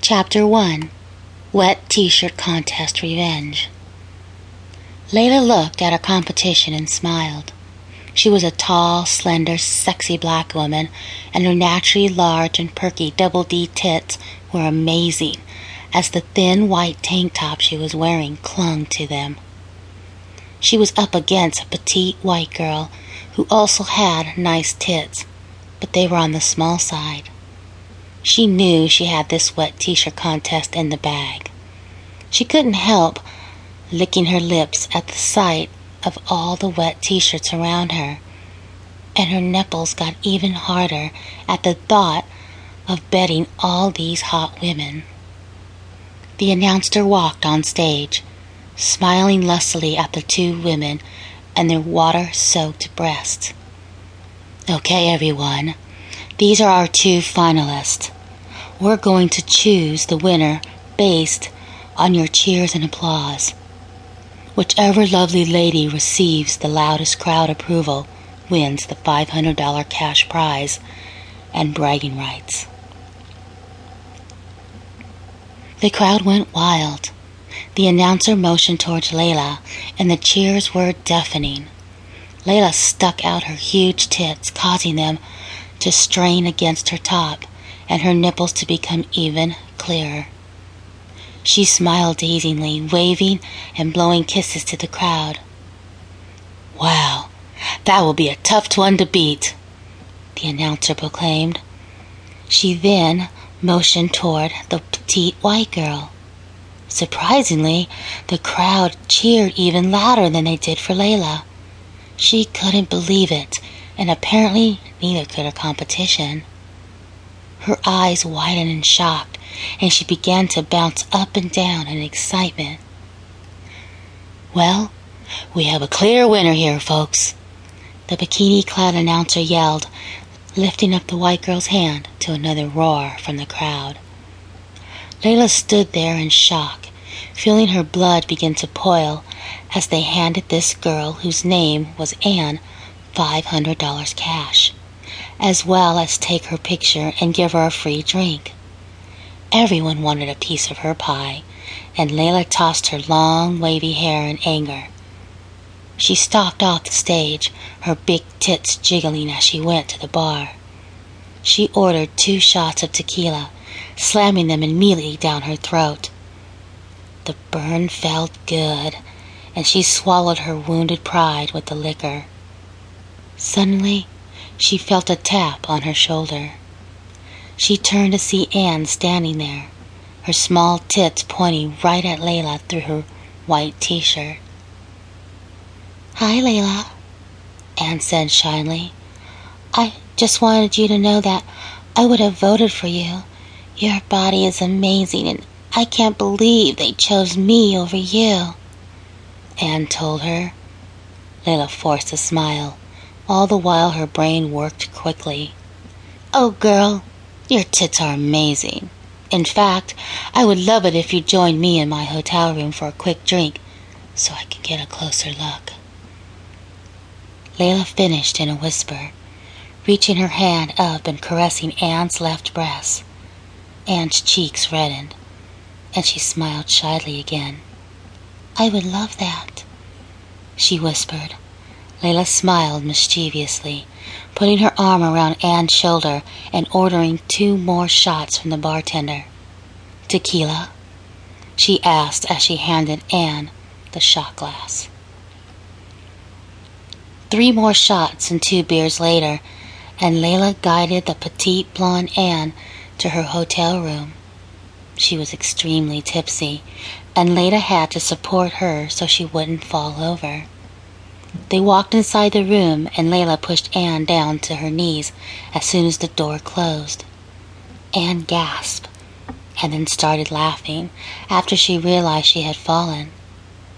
Chapter 1 Wet T shirt Contest Revenge. Layla looked at her competition and smiled. She was a tall, slender, sexy black woman, and her naturally large and perky double D tits were amazing as the thin white tank top she was wearing clung to them. She was up against a petite white girl who also had nice tits, but they were on the small side. She knew she had this wet t shirt contest in the bag. She couldn't help licking her lips at the sight of all the wet t shirts around her, and her nipples got even harder at the thought of betting all these hot women. The announcer walked on stage, smiling lustily at the two women and their water soaked breasts. Okay, everyone, these are our two finalists. We're going to choose the winner based on your cheers and applause. Whichever lovely lady receives the loudest crowd approval wins the $500 cash prize and bragging rights. The crowd went wild. The announcer motioned towards Layla, and the cheers were deafening. Layla stuck out her huge tits, causing them to strain against her top and her nipples to become even clearer. She smiled dazingly, waving and blowing kisses to the crowd. Wow, that will be a tough one to beat, the announcer proclaimed. She then motioned toward the petite white girl. Surprisingly, the crowd cheered even louder than they did for Layla. She couldn't believe it, and apparently neither could her competition. Her eyes widened in shock, and she began to bounce up and down in excitement. Well, we have a clear winner here, folks, the bikini clad announcer yelled, lifting up the white girl's hand to another roar from the crowd. Layla stood there in shock, feeling her blood begin to boil as they handed this girl, whose name was Anne, $500 cash, as well as take her picture and give her a free drink. Everyone wanted a piece of her pie, and Layla tossed her long, wavy hair in anger. She stalked off the stage, her big tits jiggling as she went to the bar. She ordered two shots of tequila, slamming them immediately down her throat. The burn felt good, and she swallowed her wounded pride with the liquor. Suddenly, she felt a tap on her shoulder. She turned to see Anne standing there, her small tits pointing right at Layla through her white t shirt. Hi, Layla, Anne said shyly. I just wanted you to know that I would have voted for you. Your body is amazing, and I can't believe they chose me over you. Anne told her. Layla forced a smile, all the while her brain worked quickly. Oh, girl, your tits are amazing. In fact, I would love it if you joined me in my hotel room for a quick drink so I can get a closer look. Layla finished in a whisper, reaching her hand up and caressing Anne's left breast. Anne's cheeks reddened, and she smiled shyly again. I would love that, she whispered. Layla smiled mischievously, putting her arm around Anne's shoulder and ordering two more shots from the bartender. Tequila? she asked as she handed Anne the shot glass. Three more shots and two beers later, and Layla guided the petite blonde Anne to her hotel room. She was extremely tipsy, and Layla had to support her so she wouldn't fall over. They walked inside the room, and Layla pushed Anne down to her knees as soon as the door closed. Anne gasped and then started laughing after she realized she had fallen.